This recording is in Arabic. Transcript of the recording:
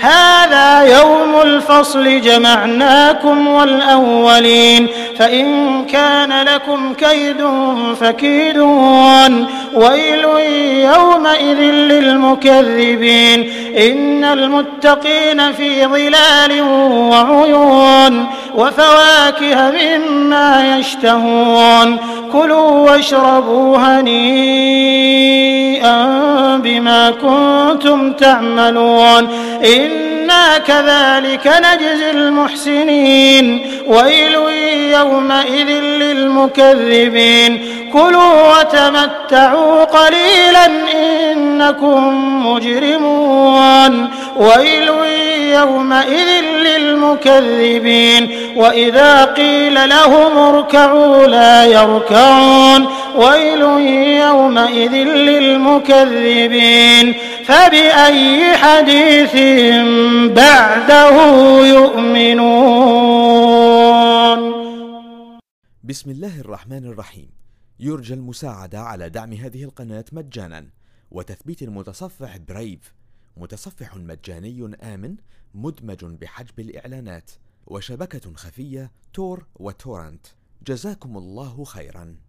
هذا يوم الفصل جمعناكم والأولين فإن كان لكم كيد فكيدون. ويل يومئذ للمكذبين إن المتقين في ظلال وعيون وفواكه مما يشتهون. كلوا واشربوا هنيئا. بما كنتم تعملون. إنا كذلك نجزي المحسنين. ويل يومئذ للمكذبين. كلوا وتمتعوا قليلا إنكم مجرمون. ويل يومئذ للمكذبين. وإذا قيل لهم اركعوا لا يركعون. ويل يومئذ للمكذبين. فبأي حديث بعده يؤمنون؟ بسم الله الرحمن الرحيم. يرجى المساعدة على دعم هذه القناة مجانا. وتثبيت المتصفح برايف متصفح مجاني آمن مدمج بحجب الإعلانات. وشبكة خفية تور وتورنت. جزاكم الله خيرا.